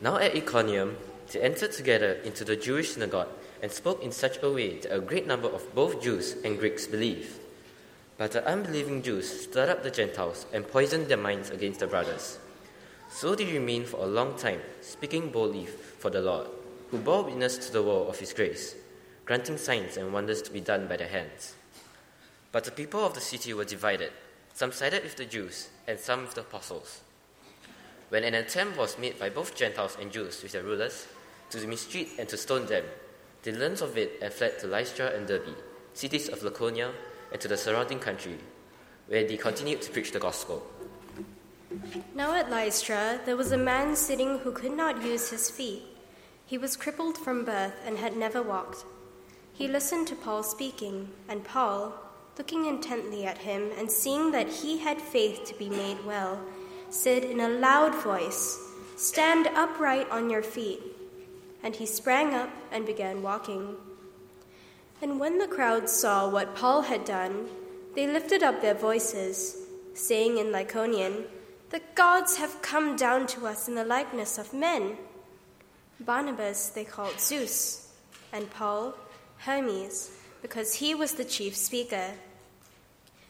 Now at Iconium, they entered together into the Jewish synagogue and spoke in such a way that a great number of both Jews and Greeks believed. But the unbelieving Jews stirred up the Gentiles and poisoned their minds against the brothers. So they remained for a long time, speaking boldly for the Lord, who bore witness to the word of his grace, granting signs and wonders to be done by their hands. But the people of the city were divided. Some sided with the Jews, and some with the apostles. When an attempt was made by both Gentiles and Jews with their rulers to mistreat and to stone them, they learned of it and fled to Lystra and Derbe, cities of Lycaonia, and to the surrounding country, where they continued to preach the gospel. Now at Lystra there was a man sitting who could not use his feet. He was crippled from birth and had never walked. He listened to Paul speaking, and Paul, looking intently at him and seeing that he had faith to be made well, said in a loud voice, Stand upright on your feet. And he sprang up and began walking. And when the crowd saw what Paul had done, they lifted up their voices, saying in Lycaonian, The gods have come down to us in the likeness of men. Barnabas they called Zeus, and Paul Hermes, because he was the chief speaker.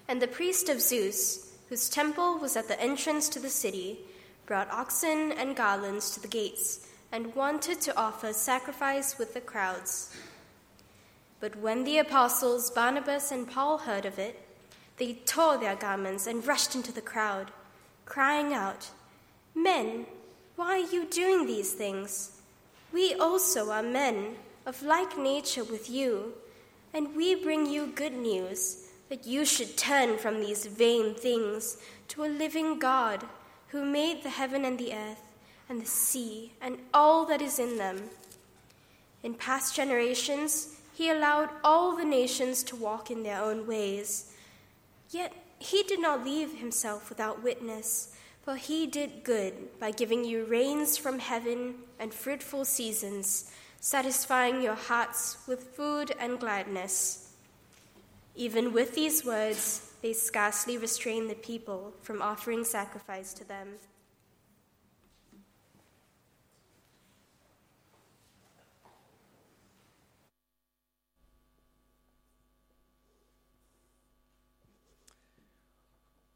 And the priest of Zeus, whose temple was at the entrance to the city, brought oxen and garlands to the gates, and wanted to offer sacrifice with the crowds. But when the apostles Barnabas and Paul heard of it, they tore their garments and rushed into the crowd, crying out, Men, why are you doing these things? We also are men of like nature with you, and we bring you good news that you should turn from these vain things to a living God who made the heaven and the earth and the sea and all that is in them. In past generations, he allowed all the nations to walk in their own ways. Yet he did not leave himself without witness, for he did good by giving you rains from heaven and fruitful seasons, satisfying your hearts with food and gladness. Even with these words, they scarcely restrained the people from offering sacrifice to them.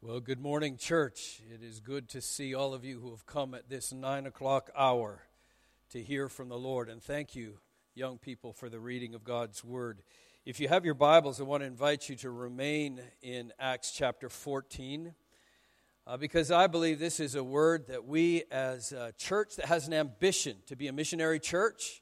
Well, good morning, church. It is good to see all of you who have come at this nine o'clock hour to hear from the Lord. And thank you, young people, for the reading of God's Word. If you have your Bibles, I want to invite you to remain in Acts chapter 14. Uh, because I believe this is a word that we, as a church that has an ambition to be a missionary church,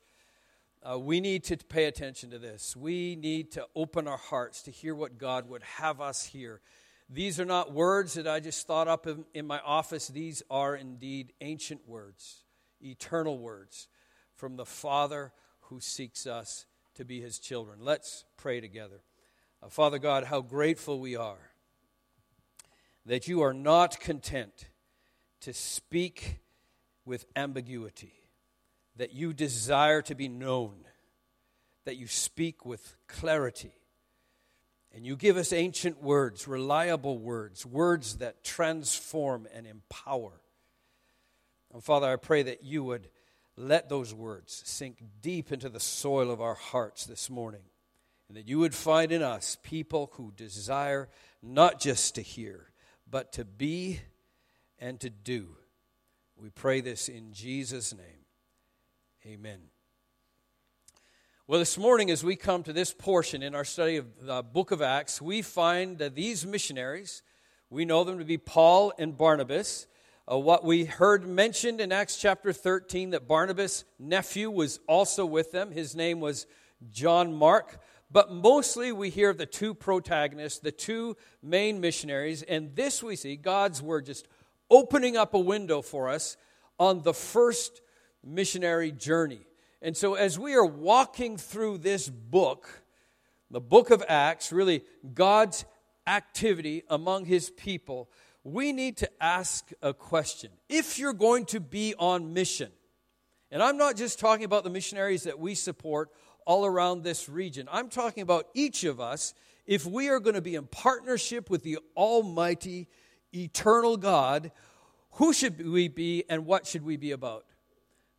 uh, we need to pay attention to this. We need to open our hearts to hear what God would have us hear these are not words that I just thought up in, in my office. These are indeed ancient words, eternal words from the Father who seeks us to be his children. Let's pray together. Uh, Father God, how grateful we are that you are not content to speak with ambiguity, that you desire to be known, that you speak with clarity and you give us ancient words, reliable words, words that transform and empower. And Father, I pray that you would let those words sink deep into the soil of our hearts this morning. And that you would find in us people who desire not just to hear, but to be and to do. We pray this in Jesus' name. Amen. Well, this morning, as we come to this portion in our study of the book of Acts, we find that these missionaries, we know them to be Paul and Barnabas. Uh, what we heard mentioned in Acts chapter 13, that Barnabas' nephew was also with them. His name was John Mark. But mostly we hear the two protagonists, the two main missionaries, and this we see God's word just opening up a window for us on the first missionary journey. And so, as we are walking through this book, the book of Acts, really God's activity among his people, we need to ask a question. If you're going to be on mission, and I'm not just talking about the missionaries that we support all around this region, I'm talking about each of us. If we are going to be in partnership with the Almighty, eternal God, who should we be and what should we be about?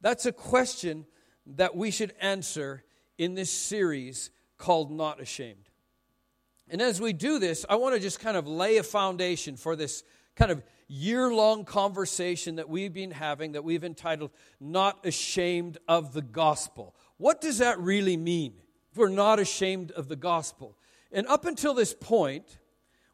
That's a question that we should answer in this series called Not Ashamed. And as we do this, I want to just kind of lay a foundation for this kind of year long conversation that we've been having that we've entitled Not Ashamed of the Gospel. What does that really mean if we're not ashamed of the gospel? And up until this point,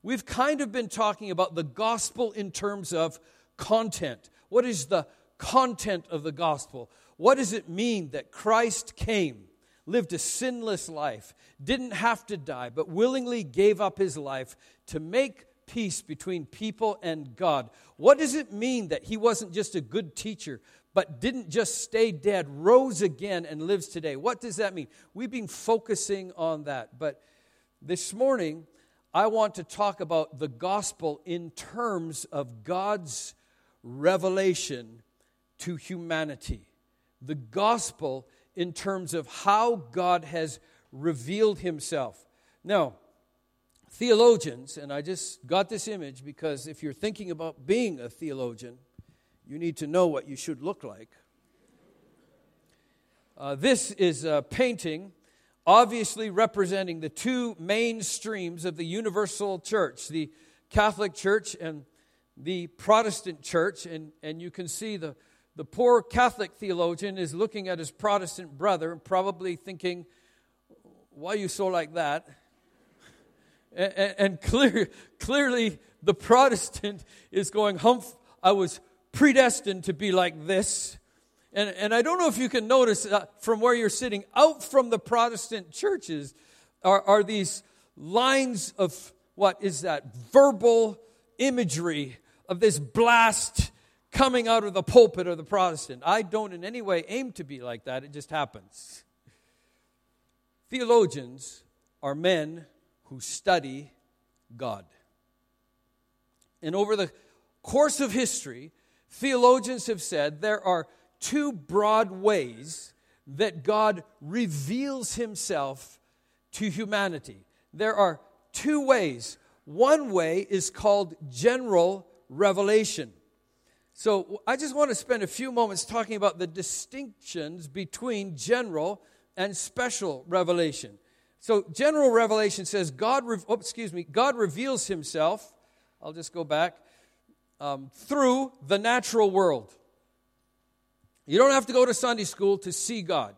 we've kind of been talking about the gospel in terms of content. What is the content of the gospel? What does it mean that Christ came, lived a sinless life, didn't have to die, but willingly gave up his life to make peace between people and God. What does it mean that he wasn't just a good teacher, but didn't just stay dead, rose again, and lives today? What does that mean? We've been focusing on that. But this morning, I want to talk about the gospel in terms of God's revelation to humanity. The gospel in terms of how God has revealed himself. Now, theologians, and I just got this image because if you're thinking about being a theologian, you need to know what you should look like. Uh, this is a painting obviously representing the two main streams of the universal church the Catholic Church and the Protestant church. And, and you can see the, the poor Catholic theologian is looking at his Protestant brother and probably thinking, Why are you so like that? And, and clear, clearly, the Protestant is going, Humph, I was predestined to be like this. And, and I don't know if you can notice uh, from where you're sitting, out from the Protestant churches are, are these lines of what is that? Verbal imagery of this blast coming out of the pulpit of the Protestant. I don't in any way aim to be like that, it just happens. Theologians are men who study God. And over the course of history, theologians have said there are two broad ways that God reveals himself to humanity. There are two ways. One way is called general revelation. So I just want to spend a few moments talking about the distinctions between general and special revelation. So general revelation says God, oh, excuse me, God reveals Himself. I'll just go back um, through the natural world. You don't have to go to Sunday school to see God.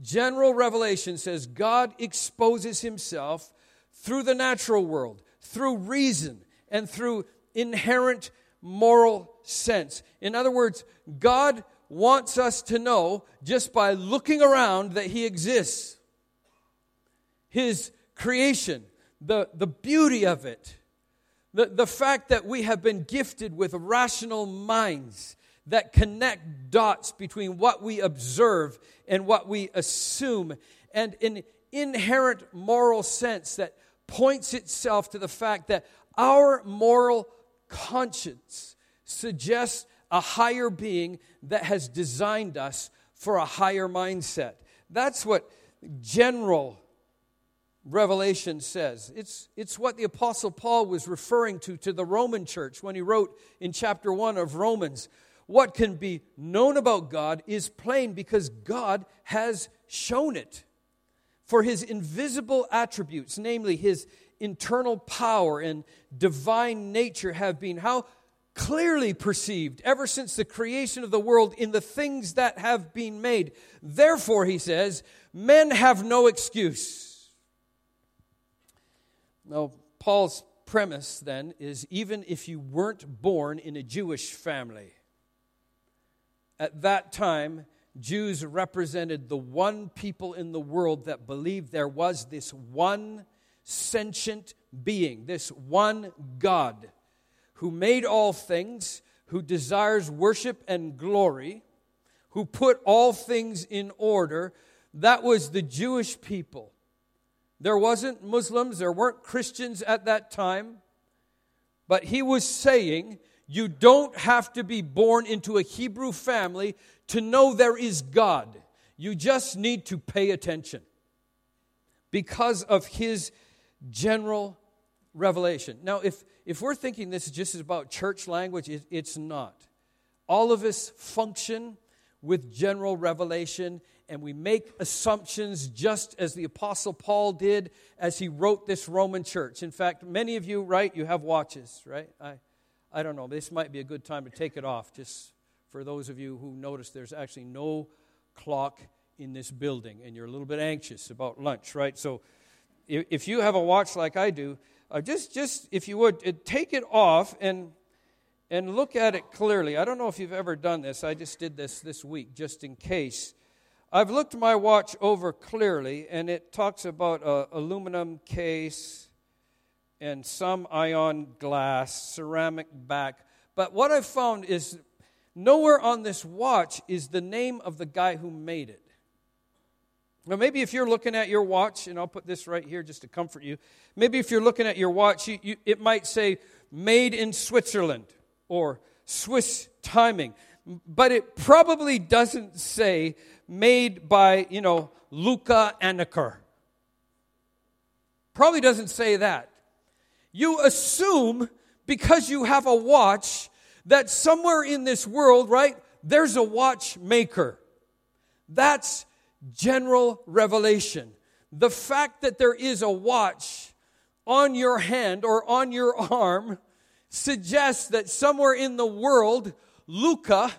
General revelation says God exposes Himself through the natural world, through reason, and through inherent moral sense. In other words, God wants us to know just by looking around that He exists his creation, the, the beauty of it, the, the fact that we have been gifted with rational minds that connect dots between what we observe and what we assume, and an inherent moral sense that points itself to the fact that our moral conscience suggests a higher being that has designed us for a higher mindset. That's what general Revelation says. It's, it's what the Apostle Paul was referring to to the Roman church when he wrote in chapter 1 of Romans. What can be known about God is plain because God has shown it. For his invisible attributes, namely his internal power and divine nature, have been how clearly perceived ever since the creation of the world in the things that have been made. Therefore, he says, men have no excuse. Now, Paul's premise then is even if you weren't born in a Jewish family, at that time, Jews represented the one people in the world that believed there was this one sentient being, this one God who made all things, who desires worship and glory, who put all things in order. That was the Jewish people. There wasn't Muslims, there weren't Christians at that time. But he was saying, you don't have to be born into a Hebrew family to know there is God. You just need to pay attention because of his general revelation. Now, if, if we're thinking this is just about church language, it, it's not. All of us function with general revelation and we make assumptions just as the Apostle Paul did as he wrote this Roman church. In fact, many of you, right, you have watches, right? I, I don't know, this might be a good time to take it off just for those of you who notice there's actually no clock in this building and you're a little bit anxious about lunch, right? So if you have a watch like I do, uh, just, just if you would, uh, take it off and, and look at it clearly. I don't know if you've ever done this. I just did this this week just in case. I've looked my watch over clearly, and it talks about a aluminum case and some ion glass, ceramic back. But what I've found is nowhere on this watch is the name of the guy who made it. Now, maybe if you're looking at your watch, and I'll put this right here just to comfort you. Maybe if you're looking at your watch, you, you, it might say made in Switzerland or Swiss timing. But it probably doesn't say made by, you know, Luca Anneker. Probably doesn't say that. You assume because you have a watch that somewhere in this world, right, there's a watchmaker. That's general revelation. The fact that there is a watch on your hand or on your arm suggests that somewhere in the world, Luca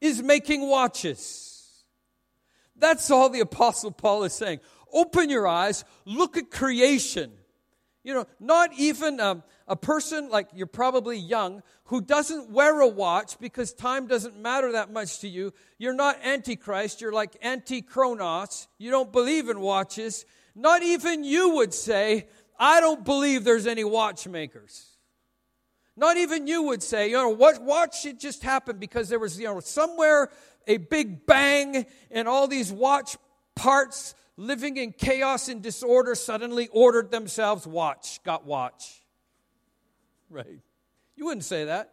is making watches. That's all the Apostle Paul is saying. Open your eyes, look at creation. You know, not even um, a person like you're probably young who doesn't wear a watch because time doesn't matter that much to you. You're not Antichrist, you're like Anti Chronos. You don't believe in watches. Not even you would say, I don't believe there's any watchmakers. Not even you would say, you know, what watch it just happened because there was, you know, somewhere a big bang and all these watch parts living in chaos and disorder suddenly ordered themselves watch, got watch. Right. You wouldn't say that.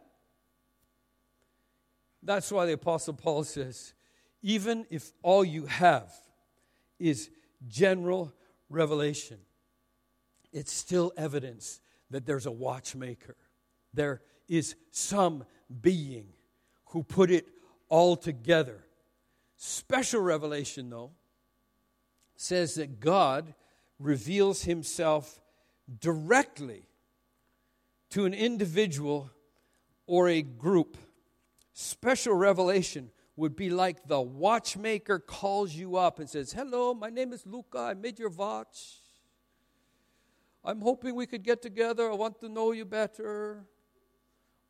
That's why the Apostle Paul says, even if all you have is general revelation, it's still evidence that there's a watchmaker. There is some being who put it all together. Special revelation, though, says that God reveals himself directly to an individual or a group. Special revelation would be like the watchmaker calls you up and says, Hello, my name is Luca. I made your watch. I'm hoping we could get together. I want to know you better.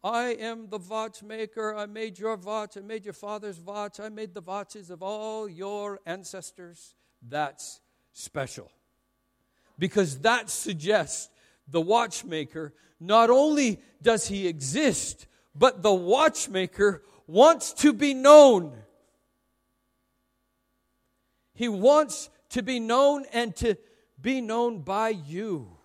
I am the watchmaker. I made your watch. I made your father's watch. I made the watches of all your ancestors. That's special. Because that suggests the watchmaker, not only does he exist, but the watchmaker wants to be known. He wants to be known and to be known by you.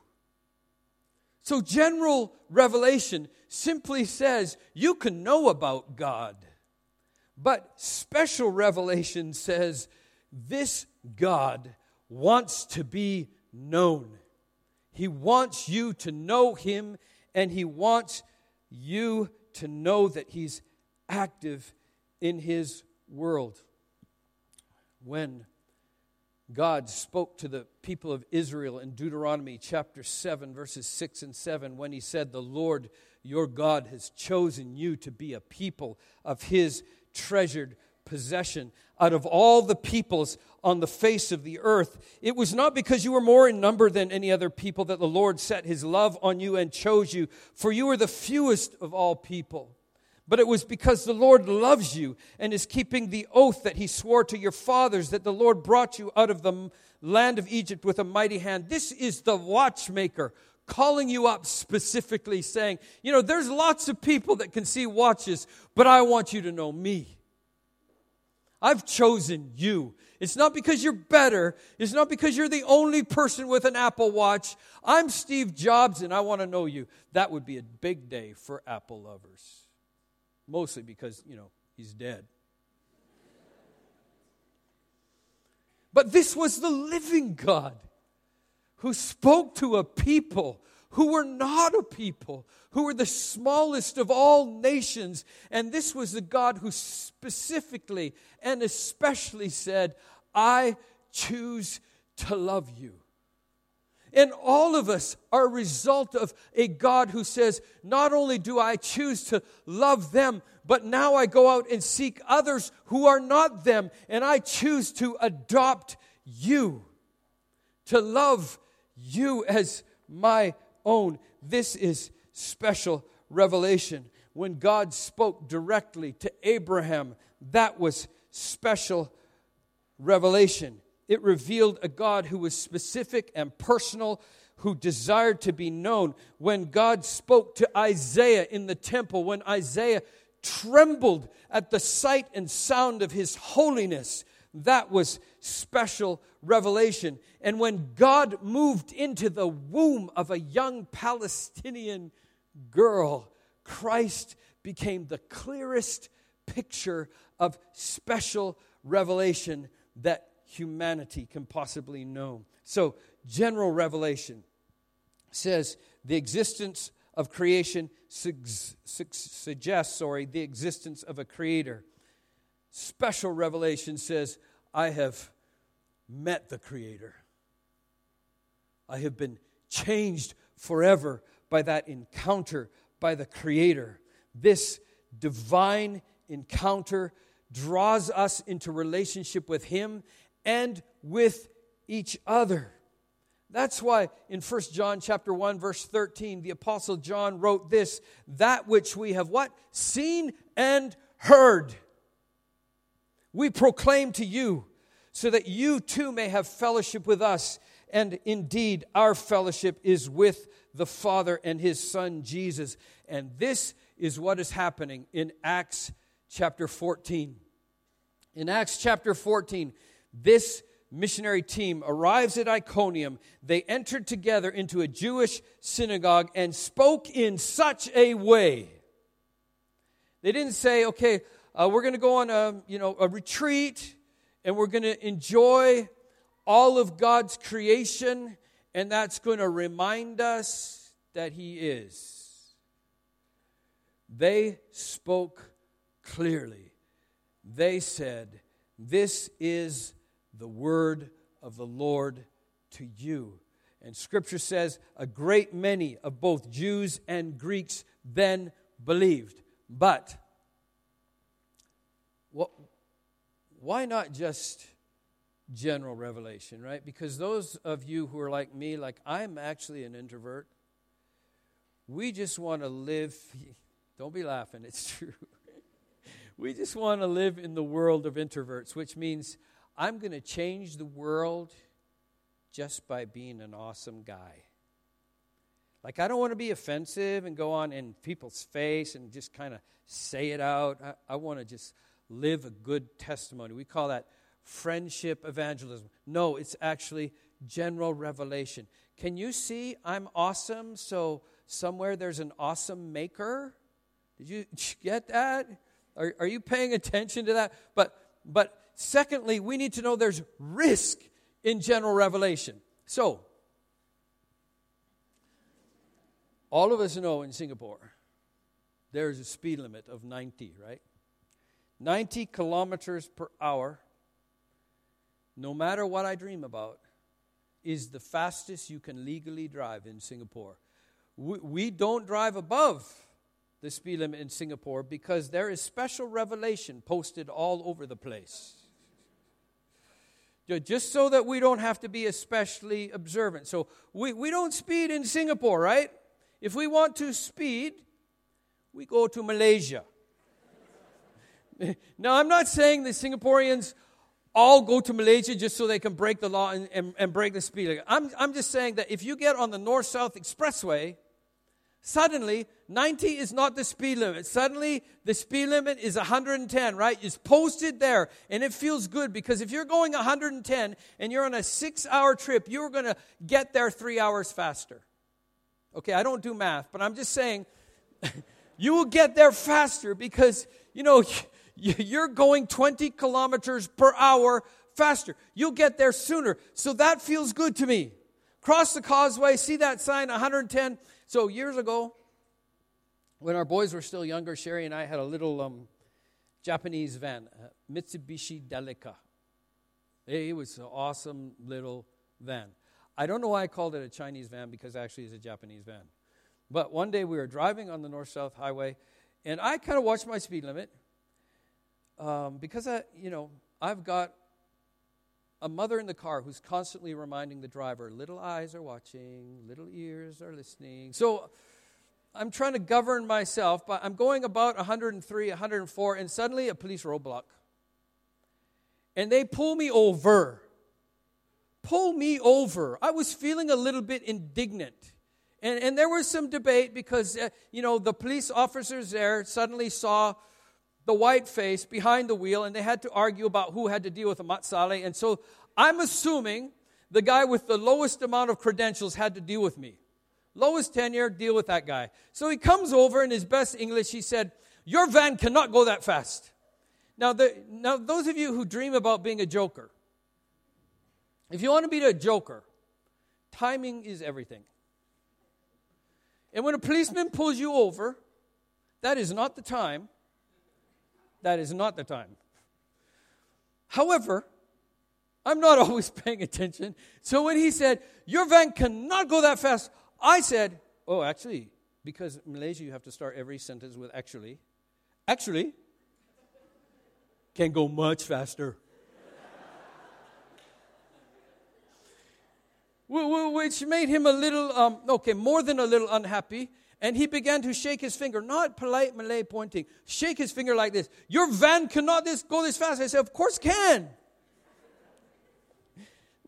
So, general revelation simply says you can know about God. But special revelation says this God wants to be known. He wants you to know Him, and He wants you to know that He's active in His world. When God spoke to the people of Israel in Deuteronomy chapter 7, verses 6 and 7, when He said, The Lord your God has chosen you to be a people of His treasured possession out of all the peoples on the face of the earth. It was not because you were more in number than any other people that the Lord set his love on you and chose you, for you are the fewest of all people. But it was because the Lord loves you and is keeping the oath that he swore to your fathers that the Lord brought you out of the land of Egypt with a mighty hand. This is the watchmaker calling you up specifically saying, you know, there's lots of people that can see watches, but I want you to know me. I've chosen you. It's not because you're better. It's not because you're the only person with an Apple Watch. I'm Steve Jobs and I want to know you. That would be a big day for Apple lovers. Mostly because, you know, he's dead. But this was the living God who spoke to a people who were not a people, who were the smallest of all nations. And this was the God who specifically and especially said, I choose to love you. And all of us are a result of a God who says, Not only do I choose to love them, but now I go out and seek others who are not them, and I choose to adopt you, to love you as my own. This is special revelation. When God spoke directly to Abraham, that was special revelation. It revealed a God who was specific and personal, who desired to be known. When God spoke to Isaiah in the temple, when Isaiah trembled at the sight and sound of his holiness, that was special revelation. And when God moved into the womb of a young Palestinian girl, Christ became the clearest picture of special revelation that humanity can possibly know. So, general revelation says the existence of creation suggests, sorry, the existence of a creator. Special revelation says, I have met the creator. I have been changed forever by that encounter by the creator. This divine encounter draws us into relationship with him and with each other. That's why in 1 John chapter 1 verse 13 the apostle John wrote this that which we have what? Seen and heard. We proclaim to you so that you too may have fellowship with us. And indeed our fellowship is with the Father and his son Jesus. And this is what is happening in Acts chapter 14 in Acts chapter 14 this missionary team arrives at Iconium. They entered together into a Jewish synagogue and spoke in such a way. They didn't say, okay, uh, we're going to go on a, you know, a retreat and we're going to enjoy all of God's creation and that's going to remind us that He is. They spoke clearly. They said, This is the word of the Lord to you. And scripture says a great many of both Jews and Greeks then believed. But what, why not just general revelation, right? Because those of you who are like me, like I'm actually an introvert, we just want to live. Don't be laughing, it's true. we just want to live in the world of introverts, which means I'm going to change the world just by being an awesome guy. Like, I don't want to be offensive and go on in people's face and just kind of say it out. I, I want to just live a good testimony. We call that friendship evangelism. No, it's actually general revelation. Can you see I'm awesome? So, somewhere there's an awesome maker? Did you get that? Are, are you paying attention to that? But, but secondly, we need to know there's risk in general revelation. So, all of us know in Singapore there's a speed limit of 90, right? 90 kilometers per hour, no matter what I dream about, is the fastest you can legally drive in Singapore. We, we don't drive above the speed limit in Singapore because there is special revelation posted all over the place just so that we don't have to be especially observant. So we, we don't speed in Singapore, right? If we want to speed, we go to Malaysia. now, I'm not saying the Singaporeans all go to Malaysia just so they can break the law and, and, and break the speed. I'm, I'm just saying that if you get on the North South Expressway, Suddenly, 90 is not the speed limit. Suddenly, the speed limit is 110, right? It's posted there, and it feels good because if you're going 110 and you're on a six hour trip, you're going to get there three hours faster. Okay, I don't do math, but I'm just saying you will get there faster because, you know, you're going 20 kilometers per hour faster. You'll get there sooner. So that feels good to me. cross the causeway, see that sign, 110. So years ago, when our boys were still younger, Sherry and I had a little um, Japanese van, Mitsubishi Delica. It was an awesome little van. I don't know why I called it a Chinese van because actually it's a Japanese van. But one day we were driving on the north south highway, and I kind of watched my speed limit um, because I, you know, I've got a mother in the car who's constantly reminding the driver, little eyes are watching, little ears are listening. So I'm trying to govern myself, but I'm going about 103, 104, and suddenly a police roadblock. And they pull me over. Pull me over. I was feeling a little bit indignant. And, and there was some debate because, uh, you know, the police officers there suddenly saw the white face behind the wheel and they had to argue about who had to deal with the mat salleh. And so I'm assuming the guy with the lowest amount of credentials had to deal with me. Lowest tenure, deal with that guy. So he comes over in his best English. He said, Your van cannot go that fast. Now, the, now, those of you who dream about being a joker, if you want to be a joker, timing is everything. And when a policeman pulls you over, that is not the time. That is not the time. However, I'm not always paying attention. So when he said, Your van cannot go that fast, I said, Oh, actually, because Malaysia you have to start every sentence with actually. Actually, can go much faster. Which made him a little, um, okay, more than a little unhappy. And he began to shake his finger, not polite Malay pointing, shake his finger like this. Your van cannot this, go this fast. I said, Of course can.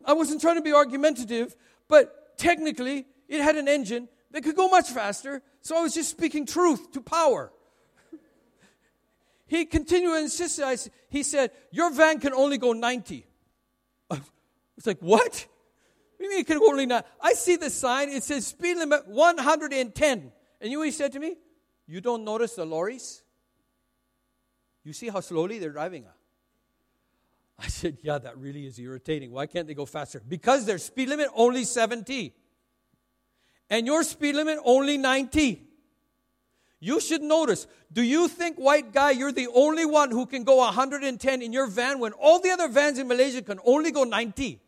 I wasn't trying to be argumentative, but technically, it had an engine that could go much faster, so I was just speaking truth to power. he continued to insist. I, he said, Your van can only go 90. I was like, What? What do you mean it can go only 90? I see the sign, it says speed limit 110. And you know he said to me? You don't notice the lorries? You see how slowly they're driving? I said, Yeah, that really is irritating. Why can't they go faster? Because their speed limit only 70 and your speed limit only 90. You should notice, do you think, white guy, you're the only one who can go 110 in your van when all the other vans in Malaysia can only go 90?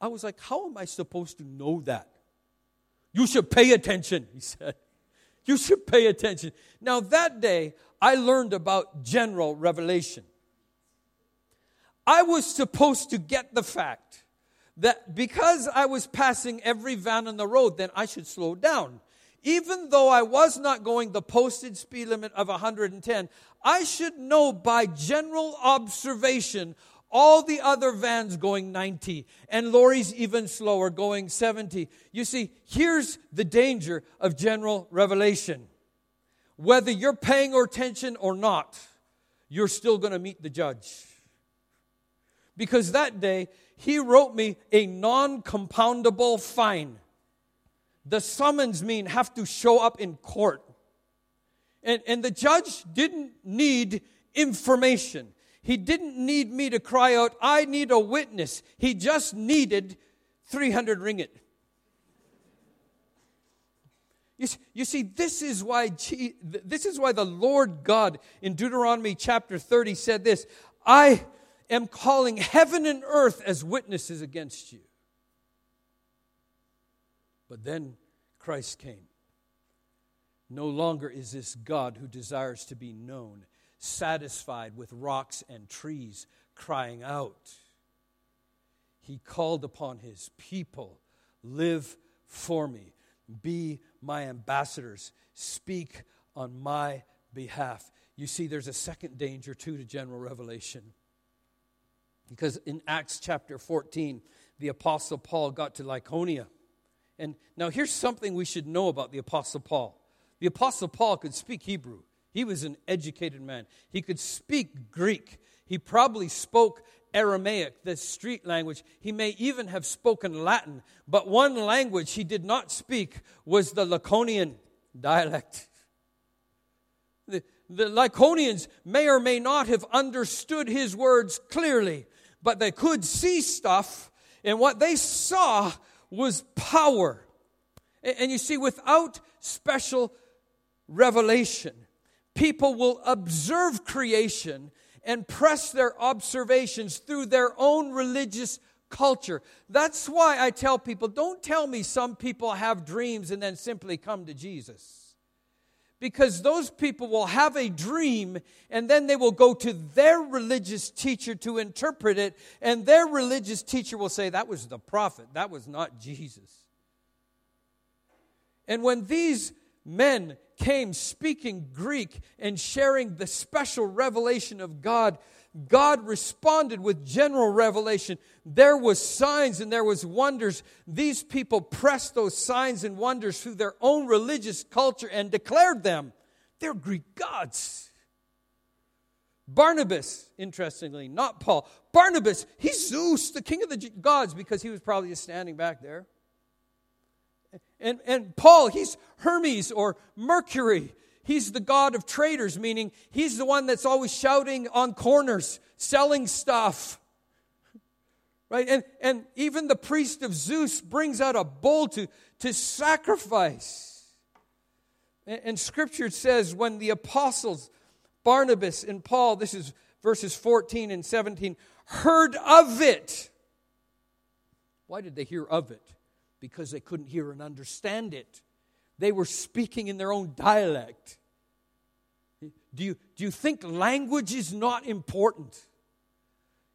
I was like, how am I supposed to know that? You should pay attention, he said. You should pay attention. Now, that day, I learned about general revelation. I was supposed to get the fact that because I was passing every van on the road, then I should slow down. Even though I was not going the posted speed limit of 110, I should know by general observation all the other vans going 90 and lorries even slower going 70. You see, here's the danger of general revelation. Whether you're paying attention or not, you're still going to meet the judge. Because that day, he wrote me a non compoundable fine. The summons mean have to show up in court. And, and the judge didn't need information. He didn't need me to cry out, I need a witness. He just needed 300 ringgit. You see, you see, this is why this is why the Lord God in Deuteronomy chapter 30 said this, I am calling heaven and earth as witnesses against you. But then Christ came. No longer is this God who desires to be known, satisfied with rocks and trees crying out. He called upon his people live for me, be my ambassadors, speak on my behalf. You see, there's a second danger too to general revelation. Because in Acts chapter 14, the Apostle Paul got to Lycaonia. And now here's something we should know about the Apostle Paul. The Apostle Paul could speak Hebrew. He was an educated man. He could speak Greek. He probably spoke Aramaic, the street language. He may even have spoken Latin. But one language he did not speak was the Lycaonian dialect. The, the Lycaonians may or may not have understood his words clearly, but they could see stuff And what they saw was power. And you see, without special revelation, people will observe creation and press their observations through their own religious culture. That's why I tell people don't tell me some people have dreams and then simply come to Jesus. Because those people will have a dream and then they will go to their religious teacher to interpret it, and their religious teacher will say, That was the prophet, that was not Jesus. And when these men came speaking Greek and sharing the special revelation of God, God responded with general revelation. There was signs and there was wonders. These people pressed those signs and wonders through their own religious culture and declared them. They're Greek gods. Barnabas, interestingly, not Paul. Barnabas, he's Zeus, the king of the gods, because he was probably just standing back there. And, and Paul, he's Hermes or Mercury. He's the god of traders, meaning he's the one that's always shouting on corners, selling stuff. Right? And, and even the priest of Zeus brings out a bull to, to sacrifice. And, and scripture says when the apostles, Barnabas and Paul, this is verses 14 and 17, heard of it. Why did they hear of it? Because they couldn't hear and understand it. They were speaking in their own dialect. Do you, do you think language is not important?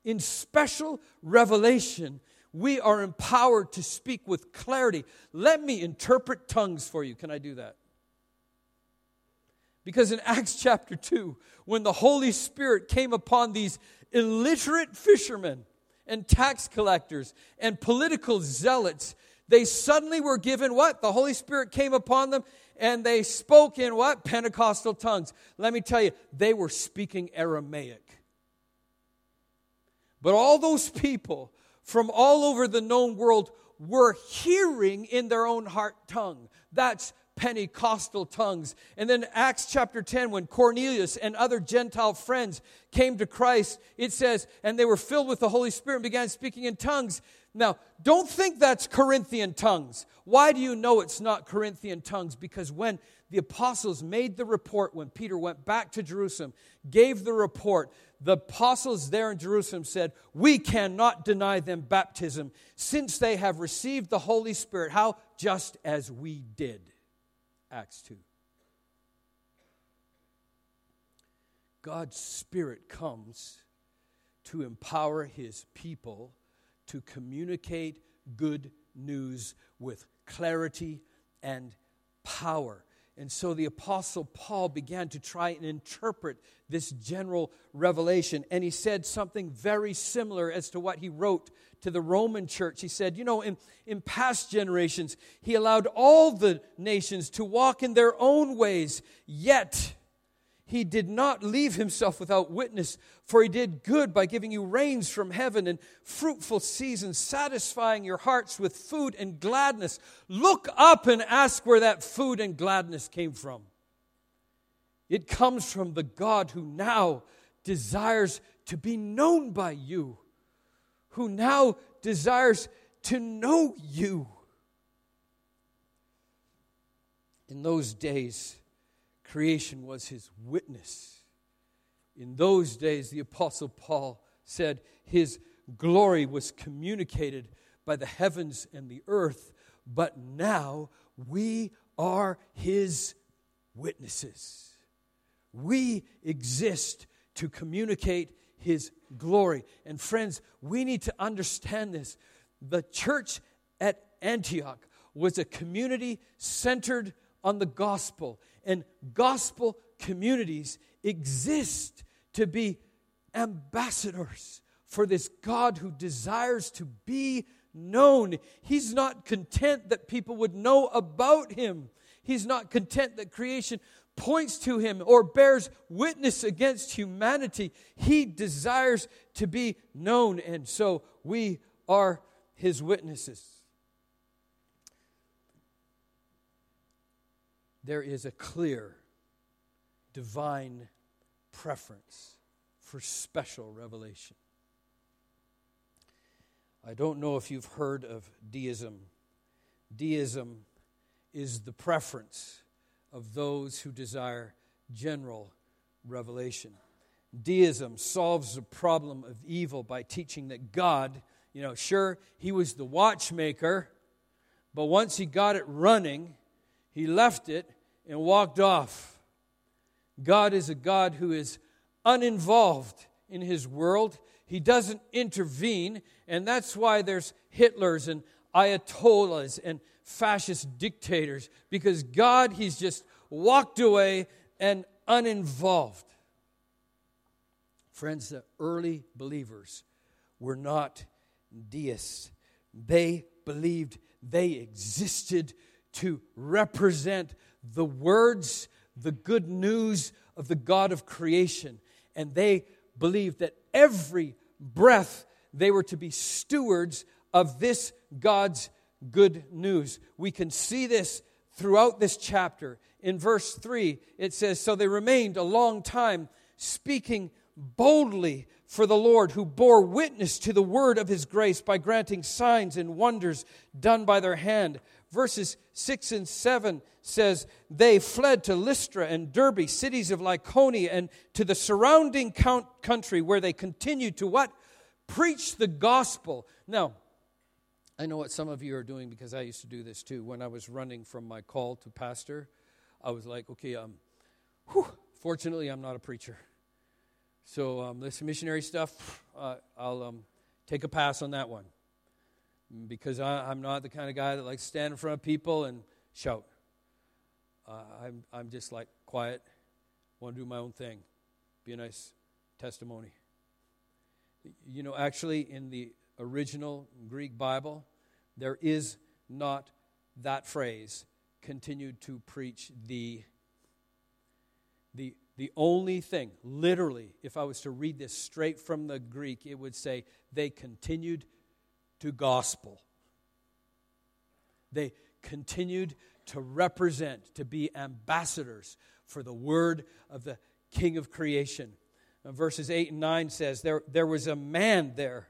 In special revelation, we are empowered to speak with clarity. Let me interpret tongues for you. Can I do that? Because in Acts chapter 2, when the Holy Spirit came upon these illiterate fishermen and tax collectors and political zealots, they suddenly were given what? The Holy Spirit came upon them and they spoke in what? Pentecostal tongues. Let me tell you, they were speaking Aramaic. But all those people from all over the known world were hearing in their own heart tongue. That's Pentecostal tongues. And then Acts chapter 10, when Cornelius and other Gentile friends came to Christ, it says, and they were filled with the Holy Spirit and began speaking in tongues. Now, don't think that's Corinthian tongues. Why do you know it's not Corinthian tongues? Because when the apostles made the report, when Peter went back to Jerusalem, gave the report, the apostles there in Jerusalem said, We cannot deny them baptism since they have received the Holy Spirit. How? Just as we did. Acts 2. God's Spirit comes to empower His people to communicate good news with clarity and power. And so the Apostle Paul began to try and interpret this general revelation. And he said something very similar as to what he wrote to the Roman church. He said, You know, in, in past generations, he allowed all the nations to walk in their own ways, yet he did not leave himself without witness, for he did good by giving you rains from heaven and fruitful seasons, satisfying your hearts with food and gladness. Look up and ask where that food and gladness came from. It comes from the God who now desires to be known by you, who now desires to know you. In those days, creation was his witness. In those days, the Apostle Paul said his glory was communicated by the heavens and the earth, but now we are his witnesses. We exist to communicate his glory. And friends, we need to understand this. The church at Antioch was a community centered on the gospel. And gospel communities exist to be ambassadors for this God who desires to be known. He's not content that people would know about him. He's not content that creation points to him or bears witness against humanity. He desires to be known, and so we are his witnesses. There is a clear divine preference for special revelation. I don't know if you've heard of deism. Deism is the preference of those who desire general revelation. Deism solves the problem of evil by teaching that God, you know, sure, He was the watchmaker, but once He got it running, He left it and walked off. God is a God who is uninvolved in His world, He doesn't intervene, and that's why there's Hitlers and Ayatollahs and fascist dictators, because God, He's just walked away and uninvolved. Friends, the early believers were not deists. They believed they existed to represent the words, the good news of the God of creation. And they believed that every breath they were to be stewards of this God's good news. We can see this throughout this chapter. In verse 3, it says So they remained a long time speaking boldly for the Lord, who bore witness to the word of his grace by granting signs and wonders done by their hand. Verses 6 and 7 says, They fled to Lystra and Derbe, cities of Lycaonia, and to the surrounding country where they continued to what? Preach the gospel. Now, I know what some of you are doing because I used to do this too. When I was running from my call to pastor, I was like, okay, um, whew, fortunately, I'm not a preacher. So um, this missionary stuff, uh, I'll um, take a pass on that one because I, am not the kind of guy that likes to stand in front of people and shout. Uh, I'm, I'm just like quiet, want to do my own thing, be a nice testimony. You know, actually, in the original Greek Bible, there is not that phrase, continued to preach the, the the only thing, literally, if I was to read this straight from the Greek, it would say they continued to gospel. They continued to represent, to be ambassadors for the word of the King of creation. Verses 8 and 9 says, there, there was a man there.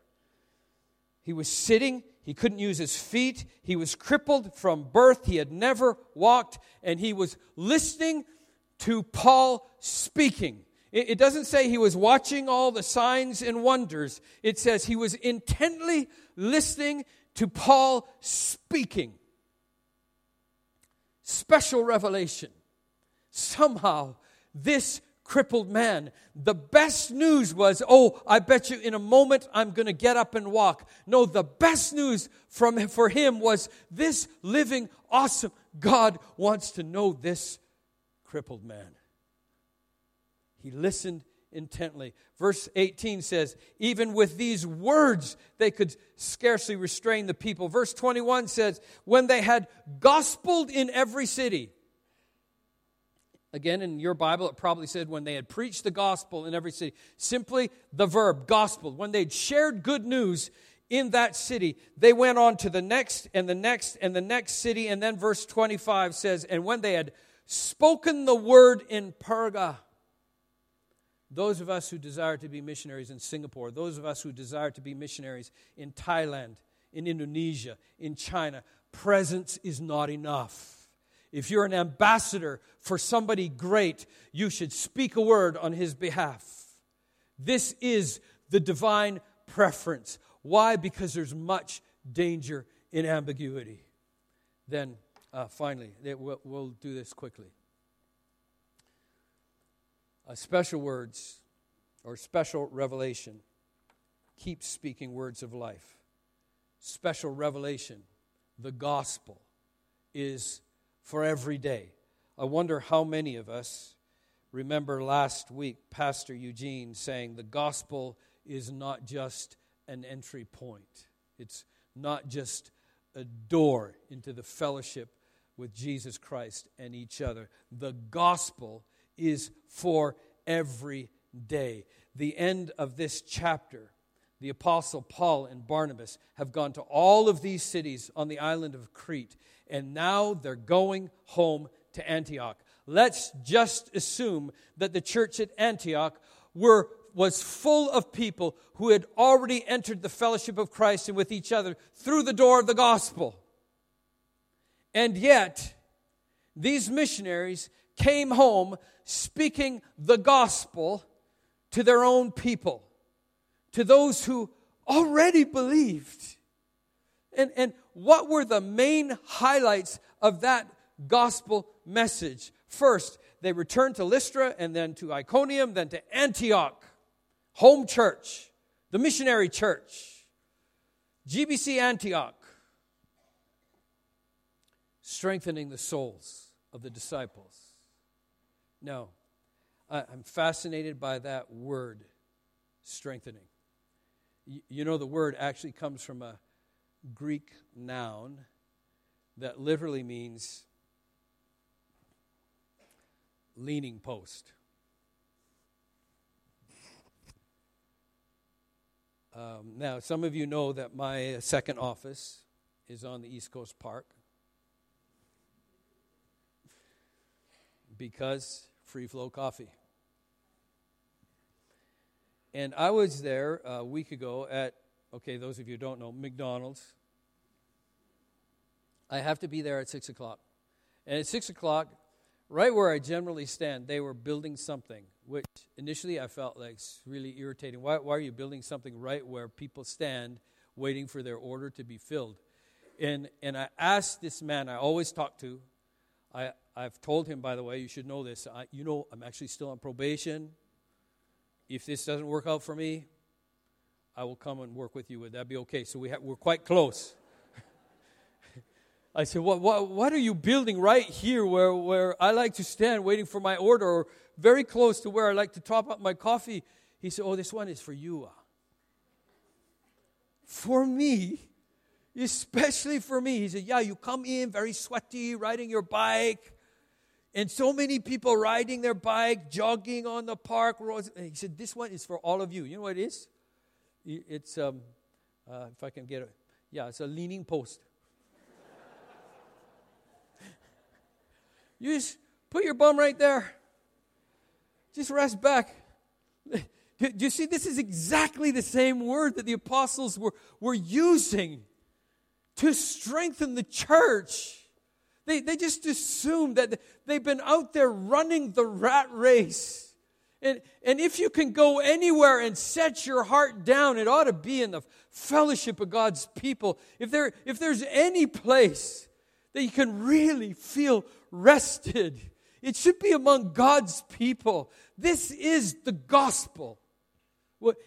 He was sitting, he couldn't use his feet, he was crippled from birth, he had never walked, and he was listening to Paul speaking. It doesn't say he was watching all the signs and wonders. It says he was intently listening to Paul speaking. Special revelation. Somehow, this crippled man, the best news was, oh, I bet you in a moment I'm going to get up and walk. No, the best news from, for him was this living, awesome God wants to know this crippled man. He listened intently. Verse 18 says, Even with these words, they could scarcely restrain the people. Verse 21 says, When they had gospeled in every city. Again, in your Bible, it probably said when they had preached the gospel in every city. Simply the verb, gospel. When they'd shared good news in that city, they went on to the next and the next and the next city. And then verse 25 says, And when they had spoken the word in Perga. Those of us who desire to be missionaries in Singapore, those of us who desire to be missionaries in Thailand, in Indonesia, in China, presence is not enough. If you're an ambassador for somebody great, you should speak a word on his behalf. This is the divine preference. Why? Because there's much danger in ambiguity. Then uh, finally, we'll, we'll do this quickly. Uh, special words or special revelation. Keep speaking words of life. Special revelation, the gospel, is for every day. I wonder how many of us remember last week Pastor Eugene saying the gospel is not just an entry point, it's not just a door into the fellowship with Jesus Christ and each other. The gospel is for every day. The end of this chapter, the apostle Paul and Barnabas have gone to all of these cities on the island of Crete, and now they're going home to Antioch. Let's just assume that the church at Antioch were was full of people who had already entered the fellowship of Christ and with each other through the door of the gospel. And yet, these missionaries came home speaking the gospel to their own people, to those who already believed. And, and what were the main highlights of that gospel message? First, they returned to Lystra and then to Iconium, then to Antioch, home church, the missionary church, GBC Antioch, strengthening the souls of the disciples. Now, I'm fascinated by that word, strengthening. You know, the word actually comes from a Greek noun that literally means leaning post. Um, now, some of you know that my second office is on the East Coast Park because free flow coffee. And I was there a week ago at, okay, those of you don't know, McDonald's. I have to be there at 6 o'clock. And at 6 o'clock, right where I generally stand, they were building something, which initially I felt like really irritating. Why, why are you building something right where people stand waiting for their order to be filled? And, and I asked this man I always talk to, I, I've told him, by the way, you should know this. I, you know, I'm actually still on probation. If this doesn't work out for me, I will come and work with you. Would that be okay? So we ha- we're quite close. I said, what, what, what are you building right here where, where I like to stand waiting for my order or very close to where I like to top up my coffee? He said, Oh, this one is for you. Ah. For me? Especially for me. He said, Yeah, you come in very sweaty, riding your bike, and so many people riding their bike, jogging on the park roads. And he said, This one is for all of you. You know what it is? It's, um, uh, if I can get it, yeah, it's a leaning post. You just put your bum right there. Just rest back. Do you see? This is exactly the same word that the apostles were, were using to strengthen the church. They, they just assume that they've been out there running the rat race. And, and if you can go anywhere and set your heart down, it ought to be in the fellowship of God's people. If, there, if there's any place that you can really feel rested. It should be among God's people. This is the gospel.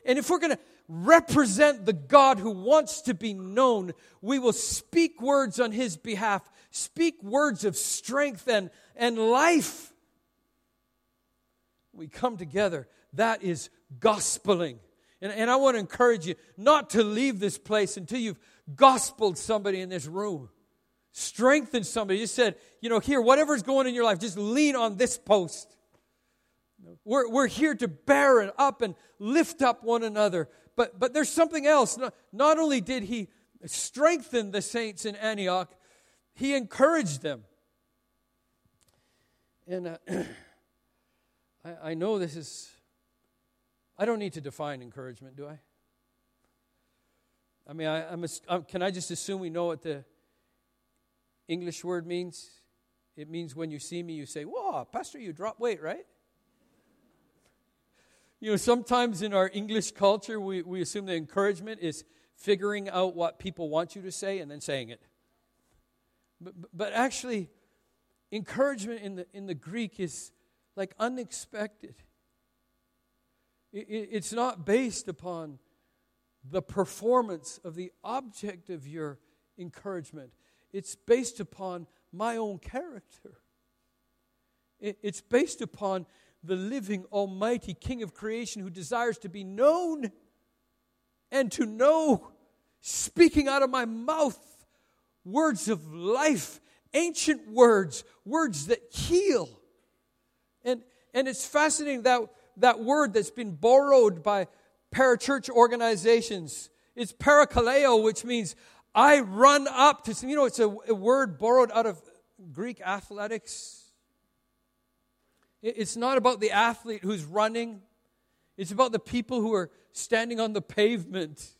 And if we're going to represent the God who wants to be known, we will speak words on his behalf, speak words of strength and, and life. We come together. That is gospeling. And, and I want to encourage you not to leave this place until you've gospeled somebody in this room strengthen somebody. You said, you know, here, whatever's going in your life, just lean on this post. We're, we're here to bear it up and lift up one another. But, but there's something else. Not, not only did he strengthen the saints in Antioch, he encouraged them. And uh, I, I know this is, I don't need to define encouragement, do I? I mean, I, am a, can I just assume we know what the English word means? It means when you see me, you say, Whoa, Pastor, you drop weight, right? You know, sometimes in our English culture, we, we assume the encouragement is figuring out what people want you to say and then saying it. But, but actually, encouragement in the, in the Greek is like unexpected. It, it, it's not based upon the performance of the object of your encouragement, it's based upon my own character. It's based upon the living, almighty King of creation who desires to be known and to know, speaking out of my mouth words of life, ancient words, words that heal. And, and it's fascinating that that word that's been borrowed by parachurch organizations. It's parakaleo, which means I run up to, some. you know, it's a, a word borrowed out of Greek athletics. It's not about the athlete who's running, It's about the people who are standing on the pavement,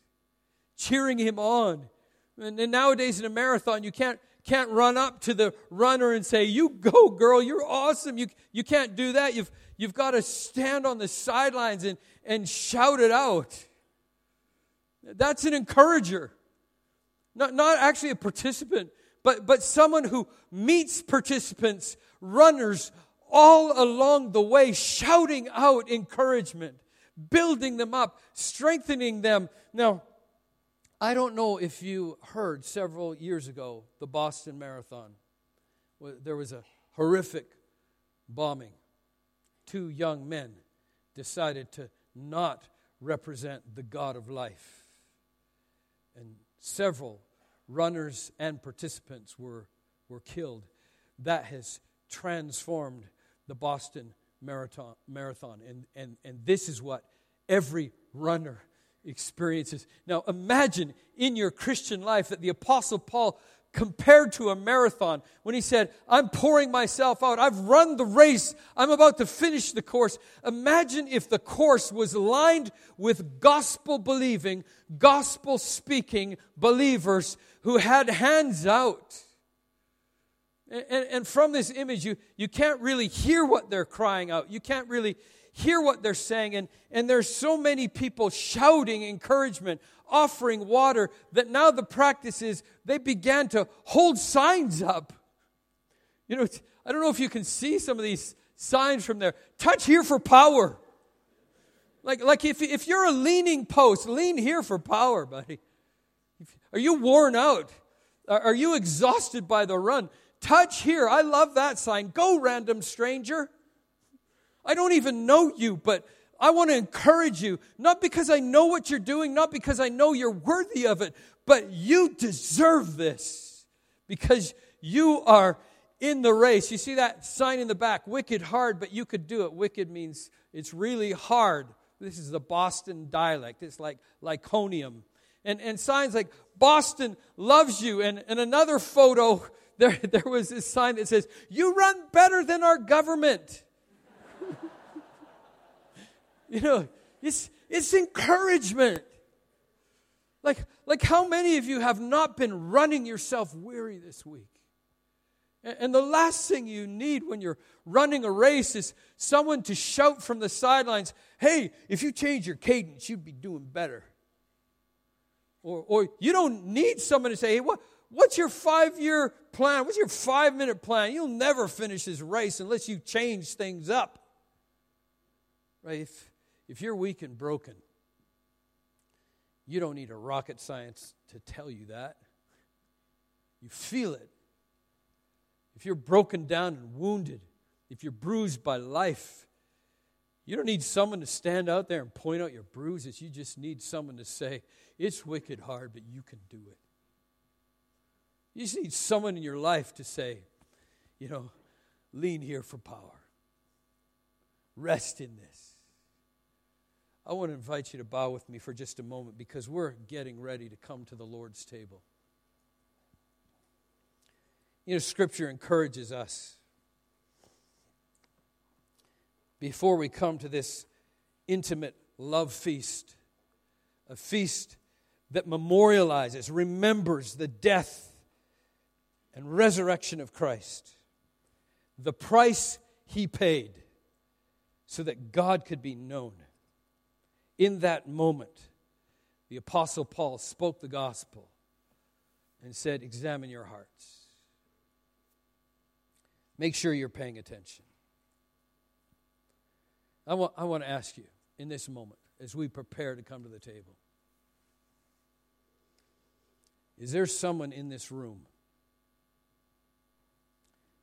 cheering him on. And, and nowadays in a marathon, you can't, can't run up to the runner and say, You go, girl, you're awesome. You, you can't do that. You've, you've got to stand on the sidelines and, and shout it out. That's an encourager. Not, not actually a participant, but, but someone who meets participants, runners, all along the way, shouting out encouragement, building them up, strengthening them. Now, I don't know if you heard several years ago the Boston Marathon. There was a horrific bombing. Two young men decided to not represent the God of life. And several runners and participants were, were killed. That has transformed the Boston Marathon. marathon. And, and, and this is what every runner experiences. Now, imagine in your Christian life that the Apostle Paul compared to a marathon when he said, I'm pouring myself out. I've run the race. I'm about to finish the course. Imagine if the course was lined with gospel believing, gospel speaking believers who had hands out. And, and, and, from this image, you, you can't really hear what they're crying out. You can't really hear what they're saying. And, and there's so many people shouting encouragement, offering water, that now the practice is they began to hold signs up. You know, I don't know if you can see some of these signs from there. Touch here for power. Like, like if, if you're a leaning post, lean here for power, buddy. Are you worn out? Are you exhausted by the run? Touch here. I love that sign. Go, random stranger. I don't even know you, but I want to encourage you, not because I know what you're doing, not because I know you're worthy of it, but you deserve this because you are in the race. You see that sign in the back, wicked hard, but you could do it. Wicked means it's really hard. This is the Boston dialect. It's like Lycaonian. And, and signs like Boston loves you. And, and another photo, there, there was this sign that says, You run better than our government. You know, it's, it's encouragement. Like, like how many of you have not been running yourself weary this week? And, and the last thing you need when you're running a race is someone to shout from the sidelines, hey, if you change your cadence, you'd be doing better. Or, or you don't need someone to say, hey, what, what's your five year plan? What's your five minute plan? You'll never finish this race unless you change things up. Right? If, if you're weak and broken, you don't need a rocket science to tell you that. You feel it. If you're broken down and wounded, if you're bruised by life, you don't need someone to stand out there and point out your bruises. You just need someone to say, It's wicked hard, but you can do it. You just need someone in your life to say, You know, lean here for power, rest in this. I want to invite you to bow with me for just a moment because we're getting ready to come to the Lord's table. You know, Scripture encourages us. Before we come to this intimate love feast, a feast that memorializes, remembers the death and resurrection of Christ, the price he paid so that God could be known in that moment, the Apostle Paul spoke the gospel and said, Examine your hearts. Make sure you're paying attention. I want, I want to ask you in this moment, as we prepare to come to the table, is there someone in this room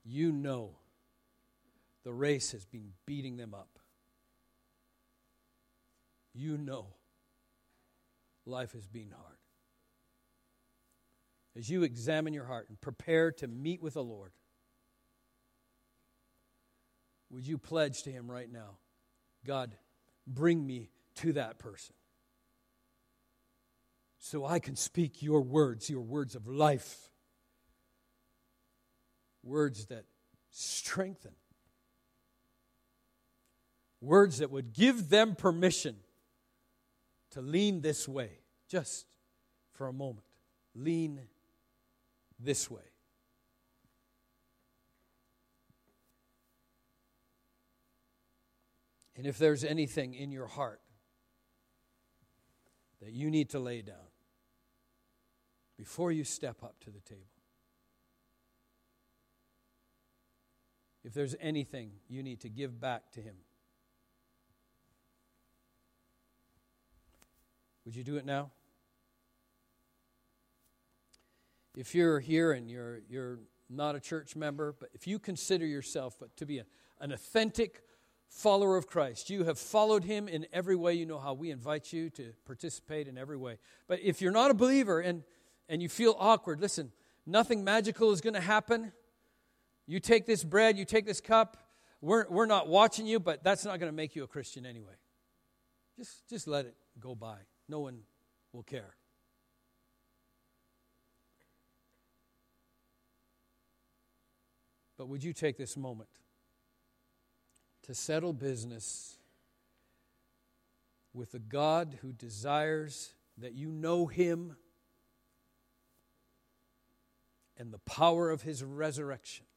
you know the race has been beating them up? You know life has been hard. As you examine your heart and prepare to meet with the Lord, would you pledge to Him right now, God, bring me to that person so I can speak your words, your words of life, words that strengthen, Words that would give them permission to lean this way, just for a moment. Lean this way. And if there's anything in your heart that you need to lay down before you step up to the table, if there's anything you need to give back to Him, would you do it now? If you're here and you're, you're not a church member, but if you consider yourself to be a, an authentic follower of Christ. You have followed him in every way. You know how we invite you to participate in every way. But if you're not a believer and, and you feel awkward, listen, nothing magical is going to happen. You take this bread, you take this cup. We're, we're not watching you, but that's not going to make you a Christian anyway. Just, just let it go by. No one will care. But would you take this moment? to settle business with the God who desires that you know Him and the power of His resurrection.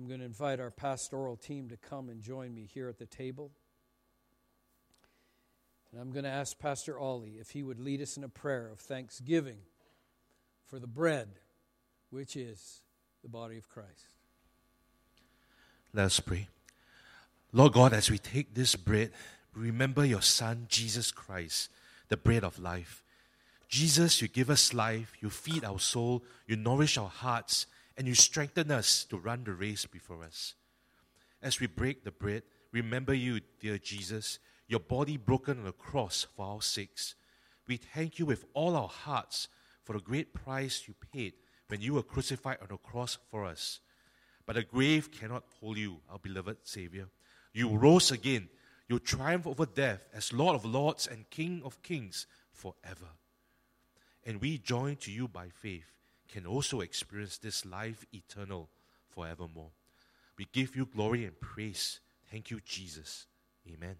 I'm going to invite our pastoral team to come and join me here at the table. And I'm going to ask Pastor Ollie if he would lead us in a prayer of thanksgiving for the bread, which is the body of Christ. Let us pray. Lord God, as we take this bread, remember your Son, Jesus Christ, the bread of life. Jesus, you give us life, you feed our soul, you nourish our hearts, and you strengthen us to run the race before us. As we break the bread, remember you, dear Jesus, your body broken on the cross for our sakes. We thank you with all our hearts for the great price you paid when you were crucified on the cross for us. But the grave cannot hold you, our beloved Savior. You rose again. You triumph over death as Lord of Lords and King of Kings forever. And we, join to you by faith, can also experience this life eternal forevermore. We give you glory and praise. Thank you, Jesus. Amen.